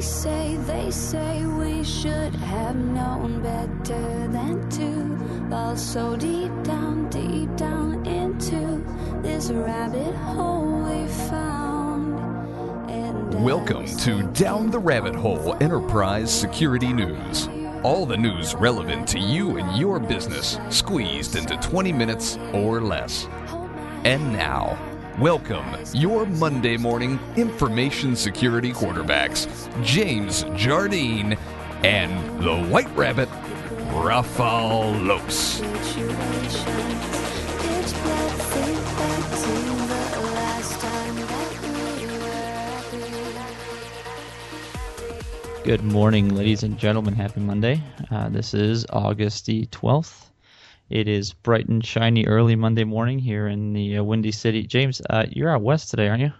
They say, they say we should have known better than to fall so deep down, deep down into this rabbit hole we found. And Welcome to Down the Rabbit Hole Enterprise Security News. All the news relevant to you and your business squeezed into 20 minutes or less. And now, welcome your Monday morning information security quarterbacks, James Jardine and the White Rabbit, Rafael Los. Good morning, ladies and gentlemen. Happy Monday. Uh, this is August the 12th. It is bright and shiny early Monday morning here in the uh, Windy City. James, uh, you're out west today, aren't you?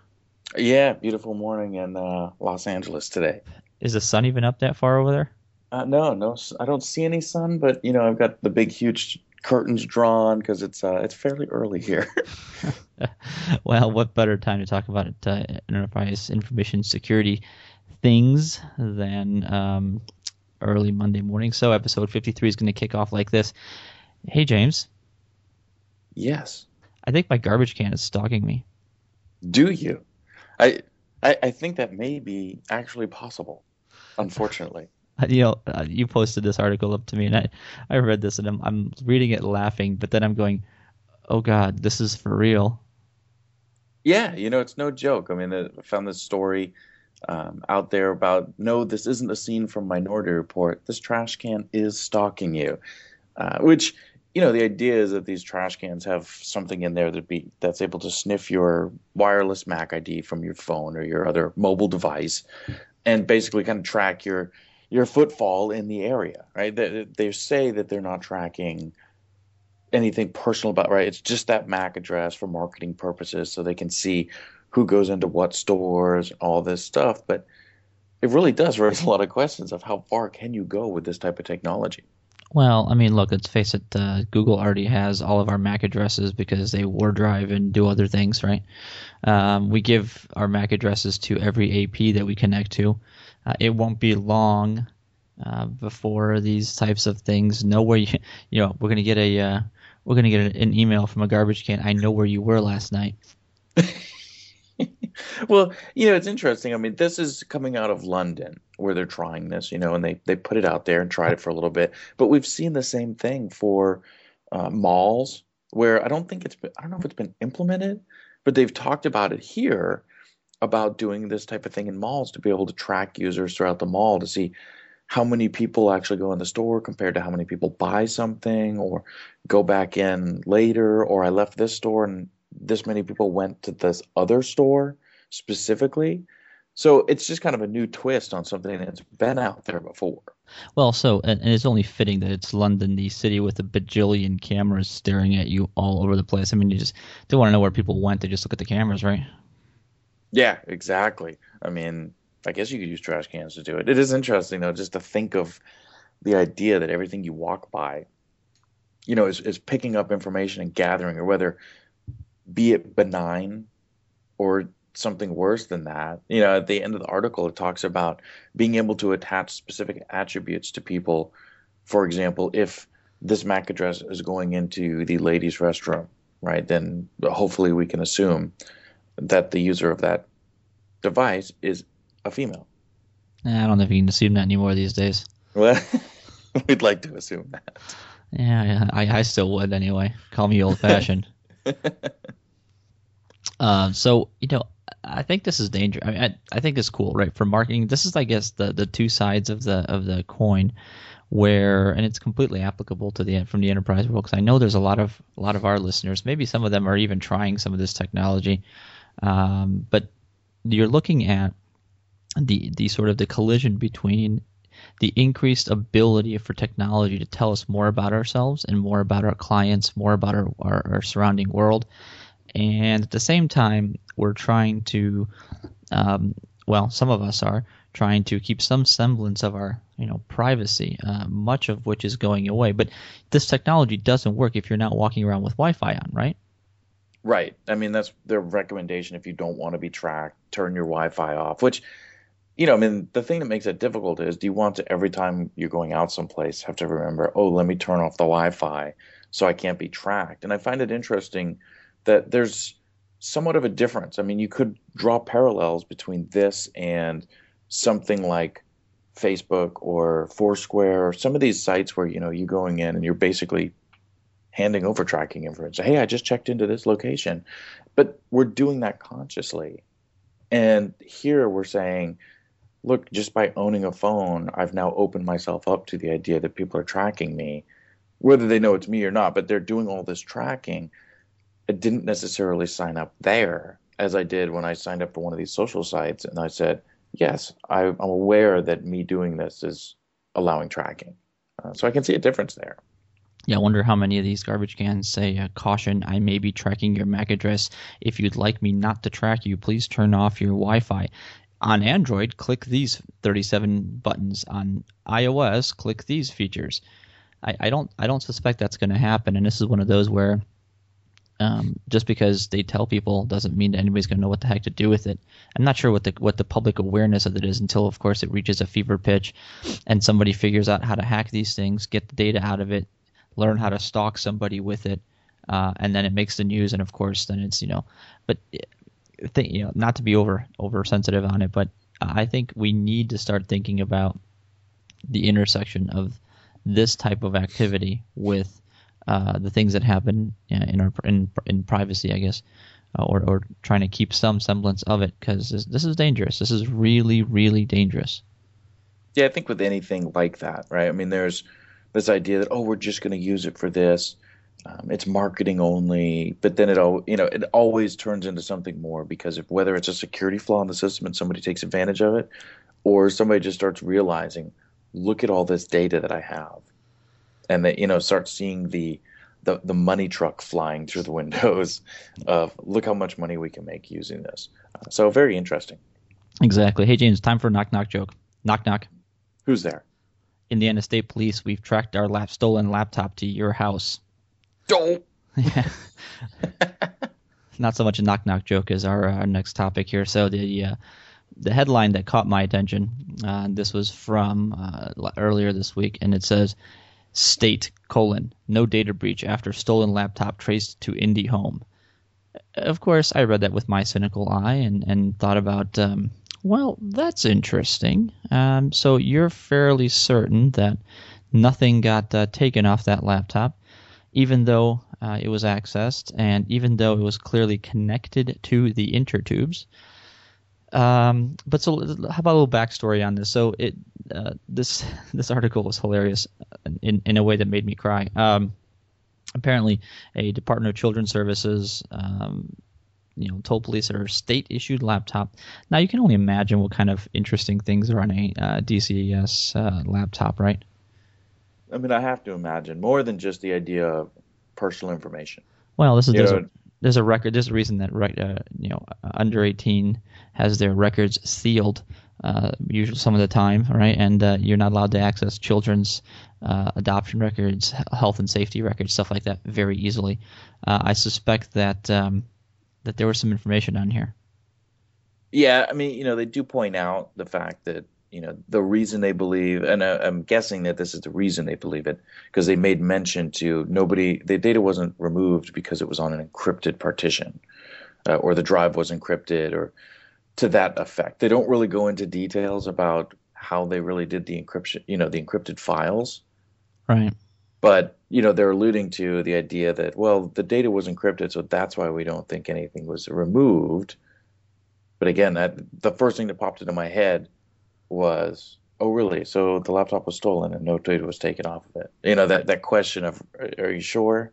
Yeah, beautiful morning in uh, Los Angeles today. Is the sun even up that far over there? Uh, no, no, I don't see any sun, but you know I've got the big, huge curtains drawn because it's uh, it's fairly early here. well, what better time to talk about it, uh, enterprise information security things than um, early Monday morning? So, episode 53 is going to kick off like this. Hey, James, yes, I think my garbage can is stalking me. do you? I, I I think that may be actually possible. Unfortunately, Uh, you know, uh, you posted this article up to me, and I, I read this, and I'm, I'm reading it laughing, but then I'm going, oh God, this is for real. yeah, you know it's no joke. I mean, I found this story um, out there about no, this isn't a scene from Minority Report. This trash can is stalking you, uh, which you know the idea is that these trash cans have something in there that be that's able to sniff your wireless Mac ID from your phone or your other mobile device, and basically kind of track your your footfall in the area. Right? They, they say that they're not tracking anything personal about right. It's just that MAC address for marketing purposes, so they can see who goes into what stores, all this stuff. But it really does raise a lot of questions of how far can you go with this type of technology. Well, I mean, look, let's face it, uh, Google already has all of our MAC addresses because they war drive and do other things, right? Um, we give our MAC addresses to every AP that we connect to. Uh, it won't be long uh, before these types of things know where you, you know, we're gonna get a, uh, we're gonna get an email from a garbage can. I know where you were last night. well, you know, it's interesting. I mean, this is coming out of London where they're trying this, you know, and they, they put it out there and tried it for a little bit. But we've seen the same thing for uh, malls where I don't think it's been, I don't know if it's been implemented, but they've talked about it here about doing this type of thing in malls to be able to track users throughout the mall to see how many people actually go in the store compared to how many people buy something or go back in later or I left this store and this many people went to this other store specifically. So it's just kind of a new twist on something that's been out there before. Well, so and, and it's only fitting that it's London, the city with a bajillion cameras staring at you all over the place. I mean, you just don't want to know where people went; they just look at the cameras, right? Yeah, exactly. I mean, I guess you could use trash cans to do it. It is interesting though, just to think of the idea that everything you walk by, you know, is, is picking up information and gathering, or whether be it benign or something worse than that. You know, at the end of the article, it talks about being able to attach specific attributes to people. For example, if this MAC address is going into the ladies' restroom, right, then hopefully we can assume that the user of that device is a female. I don't know if you can assume that anymore these days. Well, we'd like to assume that. Yeah, yeah I, I still would anyway. Call me old fashioned. uh, so you know, I think this is dangerous. I, mean, I I think it's cool, right? For marketing, this is I guess the the two sides of the of the coin, where and it's completely applicable to the from the enterprise world. Because I know there's a lot of a lot of our listeners. Maybe some of them are even trying some of this technology, um, but you're looking at the the sort of the collision between the increased ability for technology to tell us more about ourselves and more about our clients, more about our, our, our surrounding world. And at the same time, we're trying to, um, well, some of us are trying to keep some semblance of our, you know, privacy, uh, much of which is going away. But this technology doesn't work if you're not walking around with Wi-Fi on, right? Right. I mean, that's their recommendation if you don't want to be tracked, turn your Wi Fi off, which, you know, I mean, the thing that makes it difficult is do you want to, every time you're going out someplace, have to remember, oh, let me turn off the Wi Fi so I can't be tracked? And I find it interesting that there's somewhat of a difference. I mean, you could draw parallels between this and something like Facebook or Foursquare or some of these sites where, you know, you're going in and you're basically handing over tracking information. Hey, I just checked into this location. But we're doing that consciously. And here we're saying, look, just by owning a phone, I've now opened myself up to the idea that people are tracking me, whether they know it's me or not, but they're doing all this tracking. I didn't necessarily sign up there as I did when I signed up for one of these social sites. And I said, yes, I, am aware that me doing this is allowing tracking. Uh, so I can see a difference there. Yeah, I wonder how many of these garbage cans say, uh, caution, I may be tracking your MAC address. If you'd like me not to track you, please turn off your Wi Fi. On Android, click these 37 buttons. On iOS, click these features. I, I don't I don't suspect that's going to happen, and this is one of those where um, just because they tell people doesn't mean that anybody's going to know what the heck to do with it. I'm not sure what the what the public awareness of it is until, of course, it reaches a fever pitch, and somebody figures out how to hack these things, get the data out of it, learn how to stalk somebody with it, uh, and then it makes the news. And of course, then it's you know, but uh, you know, not to be over oversensitive on it, but I think we need to start thinking about the intersection of this type of activity with uh, the things that happen in our in, in privacy, I guess, uh, or or trying to keep some semblance of it because this, this, is dangerous. This is really really dangerous. Yeah, I think with anything like that, right? I mean, there's this idea that oh we're just going to use it for this um, it's marketing only but then it all you know it always turns into something more because if whether it's a security flaw in the system and somebody takes advantage of it or somebody just starts realizing look at all this data that i have and that you know start seeing the the, the money truck flying through the windows of look how much money we can make using this uh, so very interesting exactly hey james time for a knock knock joke knock knock who's there Indiana State Police, we've tracked our lap- stolen laptop to your house. Don't. yeah. Not so much a knock knock joke as our, our next topic here. So the uh, the headline that caught my attention, uh, this was from uh, earlier this week, and it says, "State colon no data breach after stolen laptop traced to Indy Home." Of course, I read that with my cynical eye and and thought about um, well, that's interesting. Um, so you're fairly certain that nothing got uh, taken off that laptop, even though uh, it was accessed and even though it was clearly connected to the intertubes. Um, but so, how about a little backstory on this? So, it uh, this this article was hilarious in in a way that made me cry. Um, apparently, a Department of Children's Services um, you know told police that are state issued laptop. Now you can only imagine what kind of interesting things are on a uh, DCS uh, laptop, right? I mean, I have to imagine more than just the idea of personal information. Well, this is there's a, record. There's a reason that uh, you know, under 18 has their records sealed. Uh, usually some of the time, right? And uh, you're not allowed to access children's uh, adoption records, health and safety records, stuff like that, very easily. Uh, I suspect that um, that there was some information on here. Yeah, I mean, you know, they do point out the fact that you know the reason they believe, and I, I'm guessing that this is the reason they believe it, because they made mention to nobody. The data wasn't removed because it was on an encrypted partition, uh, or the drive was encrypted, or to that effect. They don't really go into details about how they really did the encryption. You know, the encrypted files. Right. But you know, they're alluding to the idea that well, the data was encrypted, so that's why we don't think anything was removed. But again, that the first thing that popped into my head was, oh, really? So the laptop was stolen and no data was taken off of it. You know, that that question of, are you sure?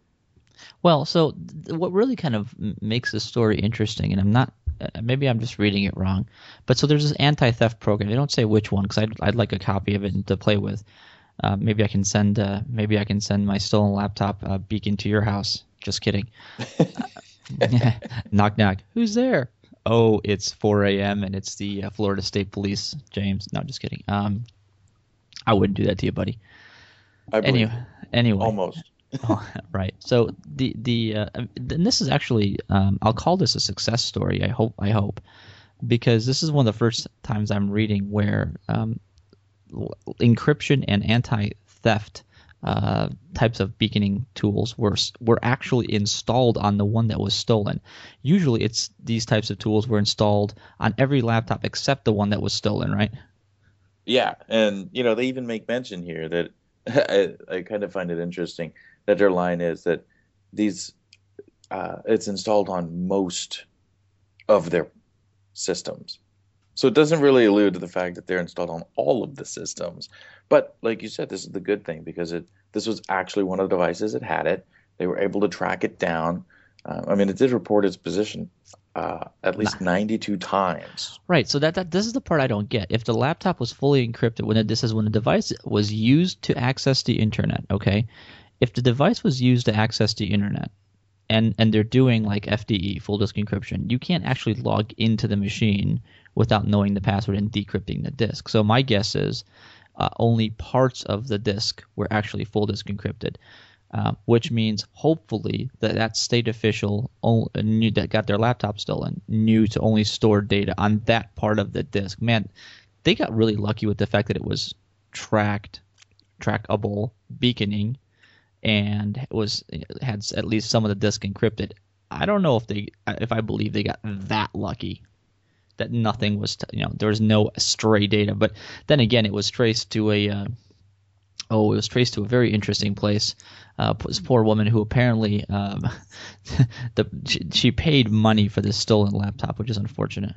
Well, so th- what really kind of makes this story interesting, and I'm not, uh, maybe I'm just reading it wrong, but so there's this anti-theft program. They don't say which one because I'd, I'd like a copy of it to play with. Uh, maybe I can send uh, maybe I can send my stolen laptop uh, beacon to your house. Just kidding. knock knock. Who's there? Oh, it's 4 a.m. and it's the uh, Florida State Police. James. No, just kidding. Um, I wouldn't do that to you, buddy. I anyway, anyway. Almost. oh, right. So the the uh, and this is actually um, I'll call this a success story. I hope I hope because this is one of the first times I'm reading where um, encryption and anti-theft uh, types of beaconing tools were were actually installed on the one that was stolen. Usually, it's these types of tools were installed on every laptop except the one that was stolen, right? Yeah, and you know they even make mention here that I, I kind of find it interesting that their line is that these uh, it's installed on most of their systems. So it doesn't really allude to the fact that they're installed on all of the systems. But like you said, this is the good thing because it this was actually one of the devices that had it. They were able to track it down. Uh, I mean, it did report its position uh, at least 92 times. Right. So that, that this is the part I don't get. If the laptop was fully encrypted, when it, this is when the device was used to access the internet. Okay. If the device was used to access the internet, and and they're doing like FDE full disk encryption, you can't actually log into the machine without knowing the password and decrypting the disk. So my guess is uh, only parts of the disk were actually full disk encrypted, uh, which means hopefully that that state official knew, that got their laptop stolen knew to only store data on that part of the disk. Man, they got really lucky with the fact that it was tracked, trackable beaconing, and was had at least some of the disk encrypted. I don't know if they if I believe they got that lucky that nothing was, t- you know, there was no stray data. But then again, it was traced to a, uh, oh, it was traced to a very interesting place. Uh, this poor woman who apparently, um, the she, she paid money for this stolen laptop, which is unfortunate.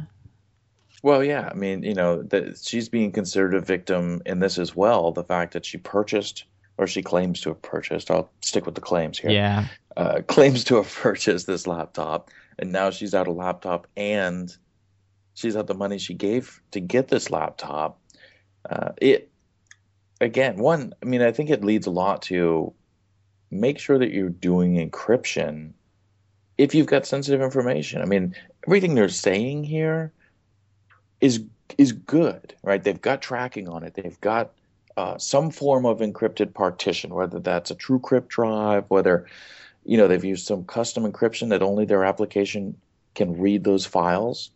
Well, yeah, I mean, you know, that she's being considered a victim in this as well. The fact that she purchased, or she claims to have purchased, I'll stick with the claims here. Yeah. Uh, claims to have purchased this laptop, and now she's out a laptop and she's had the money she gave to get this laptop. Uh, it again, one, I mean, I think it leads a lot to make sure that you're doing encryption if you've got sensitive information. I mean, everything they're saying here is is good, right? They've got tracking on it. They've got uh, some form of encrypted partition, whether that's a TrueCrypt drive, whether you know they've used some custom encryption that only their application can read those files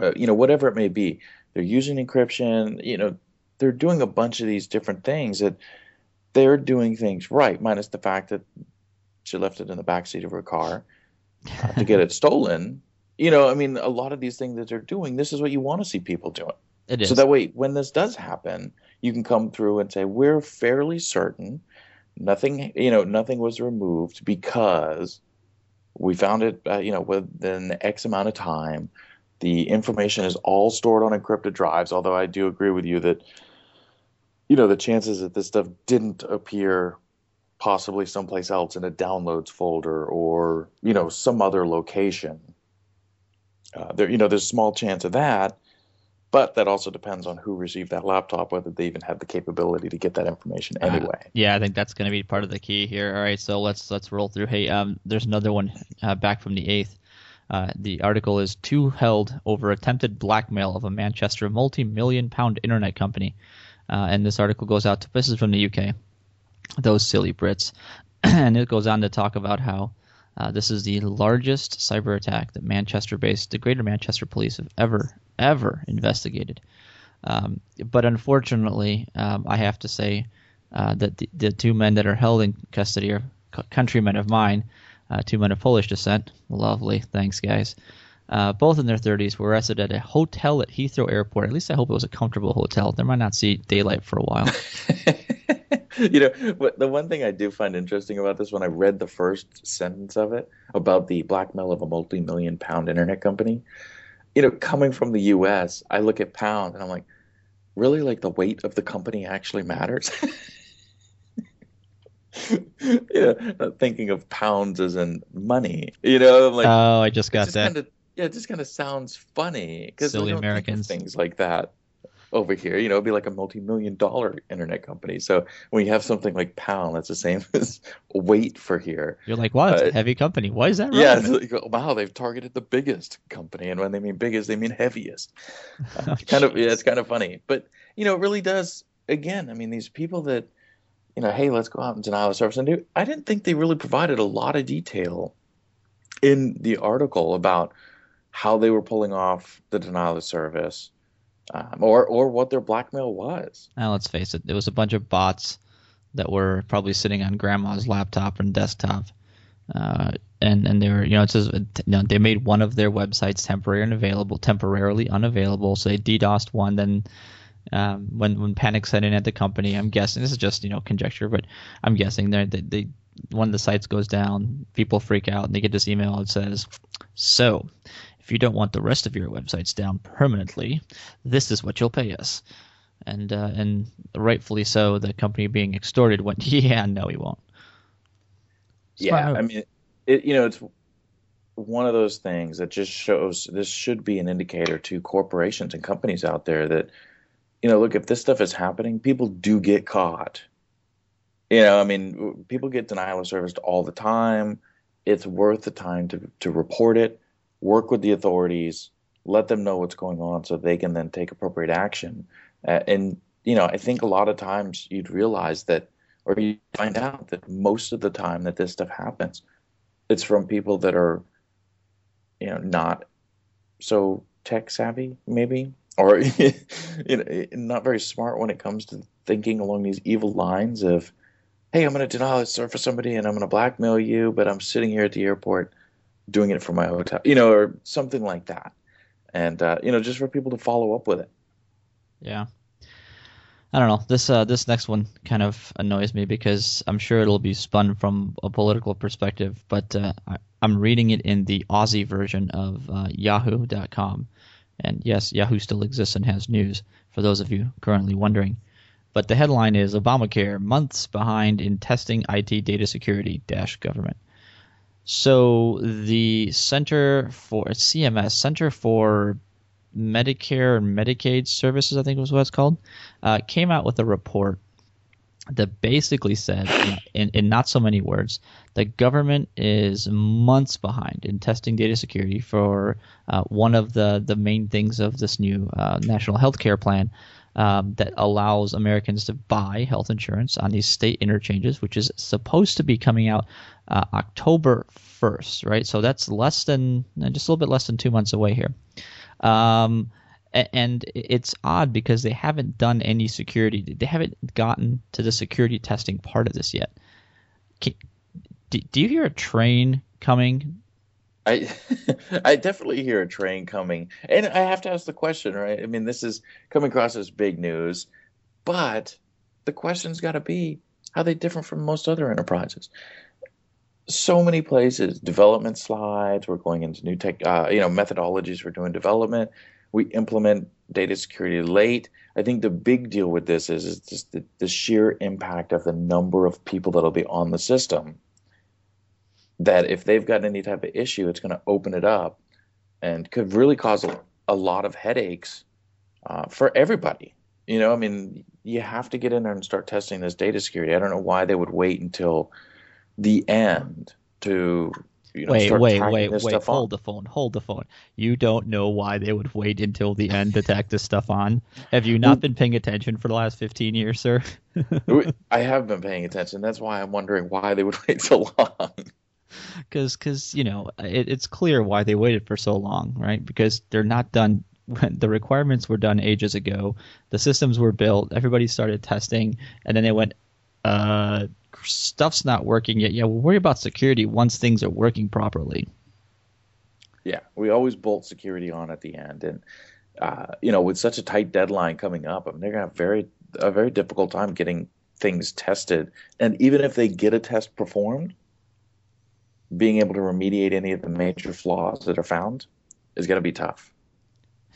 uh, you know, whatever it may be. They're using encryption, you know, they're doing a bunch of these different things that they're doing things right, minus the fact that she left it in the backseat of her car uh, to get it stolen. You know, I mean, a lot of these things that they're doing, this is what you want to see people doing. It is. So that way, when this does happen, you can come through and say, we're fairly certain nothing, you know, nothing was removed because we found it, uh, you know, within X amount of time the information is all stored on encrypted drives, although I do agree with you that you know the chances that this stuff didn't appear possibly someplace else in a downloads folder or you know some other location. Uh, there, you know, there's a small chance of that, but that also depends on who received that laptop, whether they even have the capability to get that information uh, anyway. Uh, yeah, I think that's going to be part of the key here. All right, so let's let's roll through. Hey, um, there's another one uh, back from the eighth. Uh, the article is two held over attempted blackmail of a Manchester multi-million pound internet company. Uh, and this article goes out to this is from the UK. Those silly Brits, and it goes on to talk about how uh, this is the largest cyber attack that Manchester-based, the Greater Manchester Police have ever ever investigated. Um, but unfortunately, um, I have to say uh, that the, the, two men that are held in custody are countrymen of mine two men of Polish descent. Lovely. Thanks, guys. Uh, both in their 30s were arrested at a hotel at Heathrow Airport. At least I hope it was a comfortable hotel. They might not see daylight for a while. you know, the one thing I do find interesting about this when I read the first sentence of it about the blackmail of a multi million pound internet company, you know, coming from the US, I look at pound and I'm like, really? Like the weight of the company actually matters? yeah, thinking of pounds as in money. You know, like oh, I just got just that. Kinda, yeah, it just kind of sounds funny because silly Americans things like that over here. You know, it'd be like a multi-million dollar internet company. So when you have something like Pound, that's the same as weight for here. You're like, wow, it's uh, a heavy company. Why is that? Yeah, like, wow, they've targeted the biggest company, and when they mean biggest, they mean heaviest. Oh, kind of, yeah, it's kind of funny, but you know, it really does. Again, I mean, these people that you know, hey, let's go out and denial of service. And I didn't think they really provided a lot of detail in the article about how they were pulling off the denial of service, um, or or what their blackmail was. Now let's face it, it was a bunch of bots that were probably sitting on grandma's laptop and desktop. Uh, and and they were you know it says you know, they made one of their websites temporarily unavailable temporarily unavailable so they DDoSed one then um, when when panic set in at the company I'm guessing this is just you know conjecture but I'm guessing they they one of the sites goes down people freak out and they get this email that says so if you don't want the rest of your websites down permanently this is what you'll pay us. And uh, and rightfully so the company being extorted went yeah no we won't. Yeah, I mean, it, you know, it's one of those things that just shows this should be an indicator to corporations and companies out there that, you know, look, if this stuff is happening, people do get caught. You know, I mean, people get denial of service all the time. It's worth the time to, to report it, work with the authorities, let them know what's going on so they can then take appropriate action. Uh, and, you know, I think a lot of times you'd realize that or you find out that most of the time that this stuff happens, it's from people that are, you know, not so tech savvy, maybe, or you know, not very smart when it comes to thinking along these evil lines of, "Hey, I'm going to deny this for somebody, and I'm going to blackmail you, but I'm sitting here at the airport doing it for my hotel," you know, or something like that, and uh, you know, just for people to follow up with it. Yeah, I don't know. This uh, this next one kind of annoys me because I'm sure it'll be spun from a political perspective, but uh, I, am reading it in the Aussie version of uh, Yahoo.com, and yes, Yahoo still exists and has news for those of you currently wondering. But the headline is Obamacare months behind in testing IT data security dash government. So the Center for CMS Center for Medicare and Medicaid Services, I think was what it's called, uh, came out with a report that basically said, in, in not so many words, the government is months behind in testing data security for uh, one of the, the main things of this new uh, national health care plan um, that allows Americans to buy health insurance on these state interchanges, which is supposed to be coming out uh, October 1st, right? So that's less than, just a little bit less than two months away here. Um, and it's odd because they haven't done any security. They haven't gotten to the security testing part of this yet. Can, do, do you hear a train coming? I I definitely hear a train coming, and I have to ask the question, right? I mean, this is coming across as big news, but the question's got to be: How they different from most other enterprises? so many places development slides we're going into new tech uh, you know methodologies for doing development we implement data security late. I think the big deal with this is, is just the, the sheer impact of the number of people that'll be on the system that if they've got any type of issue it's going to open it up and could really cause a, a lot of headaches uh, for everybody. You know i mean you have to get in there and start testing this data security. I don't know why they would wait until the end to you know, wait, wait, wait, wait. Hold on. the phone. Hold the phone. You don't know why they would wait until the end to tack this stuff on. Have you not been paying attention for the last fifteen years, sir? I have been paying attention. That's why I'm wondering why they would wait so long. Because, because you know, it, it's clear why they waited for so long, right? Because they're not done. when The requirements were done ages ago. The systems were built. Everybody started testing, and then they went, uh, stuff's not working yet. Yeah, we'll worry about security once things are working properly. Yeah, we always bolt security on at the end, and uh, you know, with such a tight deadline coming up, I mean, they're gonna have very a very difficult time getting things tested. And even if they get a test performed, being able to remediate any of the major flaws that are found is going to be tough.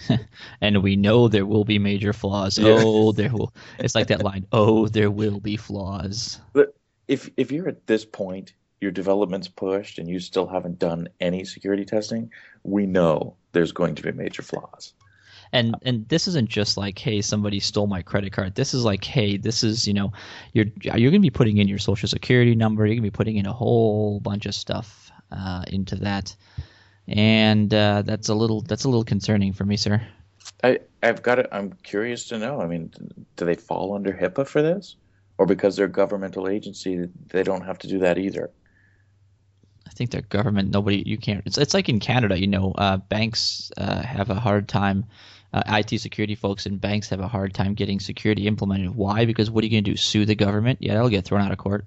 and we know there will be major flaws. Yeah. Oh, there will. It's like that line. Oh, there will be flaws. But if if you're at this point, your development's pushed, and you still haven't done any security testing, we know there's going to be major flaws. And and this isn't just like, hey, somebody stole my credit card. This is like, hey, this is you know, you're you're gonna be putting in your social security number. You're gonna be putting in a whole bunch of stuff uh, into that, and uh, that's a little that's a little concerning for me, sir. I I've got it. I'm curious to know. I mean, do they fall under HIPAA for this? Or because they're a governmental agency, they don't have to do that either. I think their government, nobody, you can't. It's it's like in Canada, you know, uh, banks uh, have a hard time. Uh, IT security folks in banks have a hard time getting security implemented. Why? Because what are you going to do? Sue the government? Yeah, that'll get thrown out of court.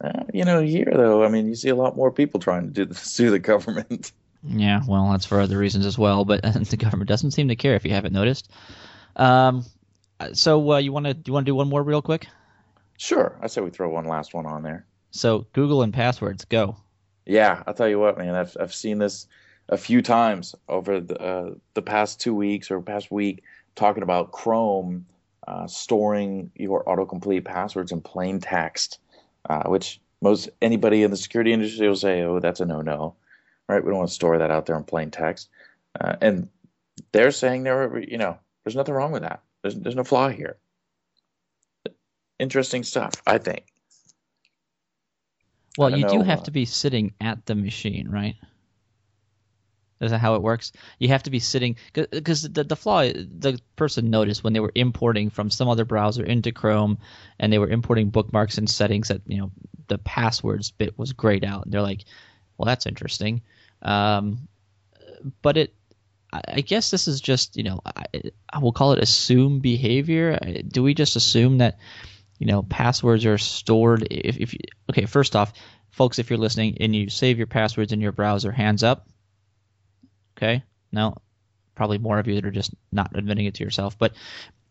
Uh, you know, here though, I mean, you see a lot more people trying to do the, sue the government. Yeah, well, that's for other reasons as well. But the government doesn't seem to care if you haven't noticed. Um, so uh, you want to do you want to do one more real quick? Sure, I say we throw one last one on there. So Google and passwords, go. Yeah, I'll tell you what, man. I've I've seen this a few times over the uh, the past two weeks or past week, talking about Chrome uh, storing your autocomplete passwords in plain text, uh, which most anybody in the security industry will say, "Oh, that's a no-no." Right? We don't want to store that out there in plain text. Uh, and they're saying there, you know, there's nothing wrong with that. There's there's no flaw here. Interesting stuff, I think. Well, you know, do have uh, to be sitting at the machine, right? Is that how it works? You have to be sitting because the the flaw the person noticed when they were importing from some other browser into Chrome, and they were importing bookmarks and settings that you know the passwords bit was grayed out. And they're like, well, that's interesting. Um, but it, I guess this is just you know I, I will call it assume behavior. Do we just assume that? you know passwords are stored? If, if you, okay first off folks if you're listening and you save your passwords in your browser hands up. Okay? No, probably more of you that are just not admitting it to yourself. But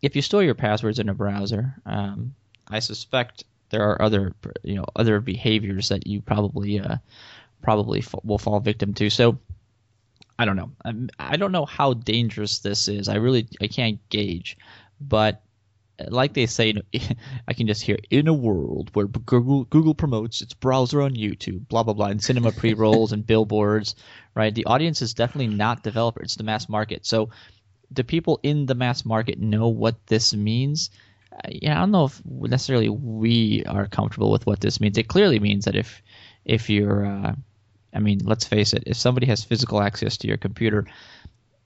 if you store your passwords in a browser um, i suspect there are other you know other behaviors that you probably uh, probably f- will fall victim to. So i don't know I'm, i don't know how dangerous this is i really i can't gauge but like they say, I can just hear in a world where Google, Google promotes its browser on YouTube, blah blah blah, and cinema pre rolls and billboards, right? The audience is definitely not developer; it's the mass market. So, do people in the mass market know what this means? Uh, yeah, I don't know if necessarily we are comfortable with what this means. It clearly means that if if you're, uh, I mean, let's face it, if somebody has physical access to your computer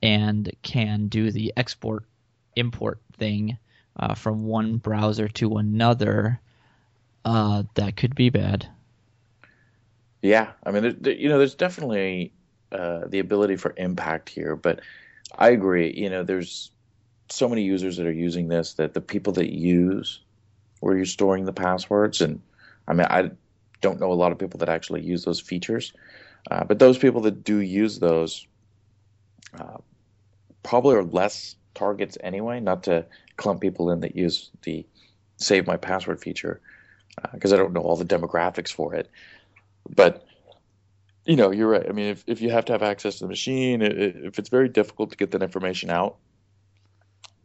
and can do the export import thing uh, from one browser to another, uh, that could be bad. Yeah, I mean, you know, there's definitely uh, the ability for impact here, but I agree. You know, there's so many users that are using this that the people that use where you're storing the passwords, and I mean, I don't know a lot of people that actually use those features, uh, but those people that do use those uh, probably are less targets anyway. Not to clump people in that use the save my password feature because uh, I don't know all the demographics for it. But you know, you're right. I mean, if, if you have to have access to the machine, if it's very difficult to get that information out,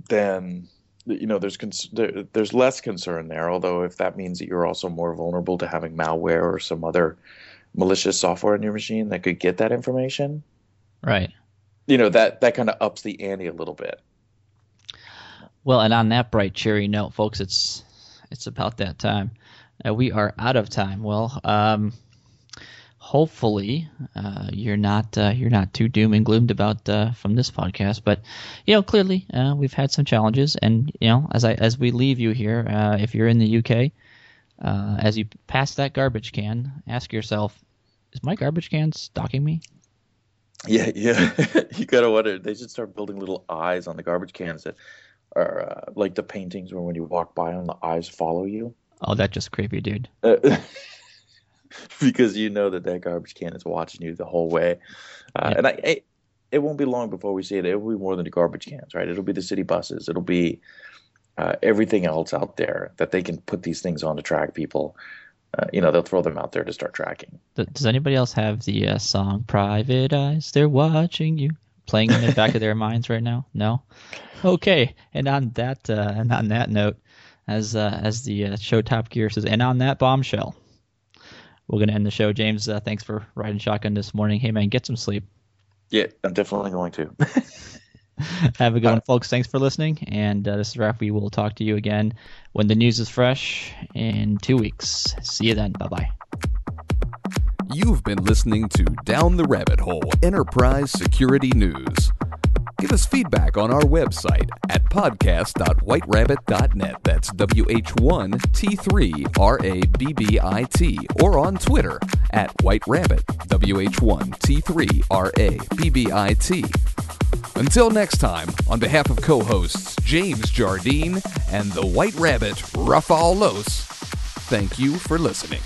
then you know there's cons- there, there's less concern there. Although if that means that you're also more vulnerable to having malware or some other malicious software in your machine that could get that information, right? You know that that kind of ups the ante a little bit. Well, and on that bright, cheery note, folks, it's it's about that time. Uh, we are out of time. Well, um, hopefully uh, you're not uh, you're not too doom and gloomed about uh, from this podcast, but you know clearly uh, we've had some challenges, and you know as I as we leave you here, uh, if you're in the UK, as you pass that garbage can, ask yourself, is my garbage can stalking me? Yeah, yeah. you gotta wonder. They should start building little eyes on the garbage cans that are uh, like the paintings where when you walk by them, the eyes follow you. Oh, that's just creepy, dude. because you know that that garbage can is watching you the whole way, uh, yeah. and I, it, it won't be long before we see it. It will be more than the garbage cans, right? It'll be the city buses. It'll be uh, everything else out there that they can put these things on to track people. Uh, you know, they'll throw them out there to start tracking. Does anybody else have the uh, song "Private Eyes"? They're watching you playing in the back of their minds right now? No. Okay. And on that uh, and on that note, as uh, as the uh, show Top Gear says, and on that bombshell, we're gonna end the show. James, uh, thanks for riding shotgun this morning. Hey man, get some sleep. Yeah, I'm definitely going to. Have a good one, folks. Thanks for listening. And uh, this is Raph. We will talk to you again when the news is fresh in two weeks. See you then. Bye bye. You've been listening to Down the Rabbit Hole Enterprise Security News. Give us feedback on our website at podcast.whiterabbit.net. That's WH1T3RABBIT. Or on Twitter at White Rabbit, WH1T3RABBIT. Until next time, on behalf of co hosts James Jardine and the White Rabbit, Rafael Los, thank you for listening.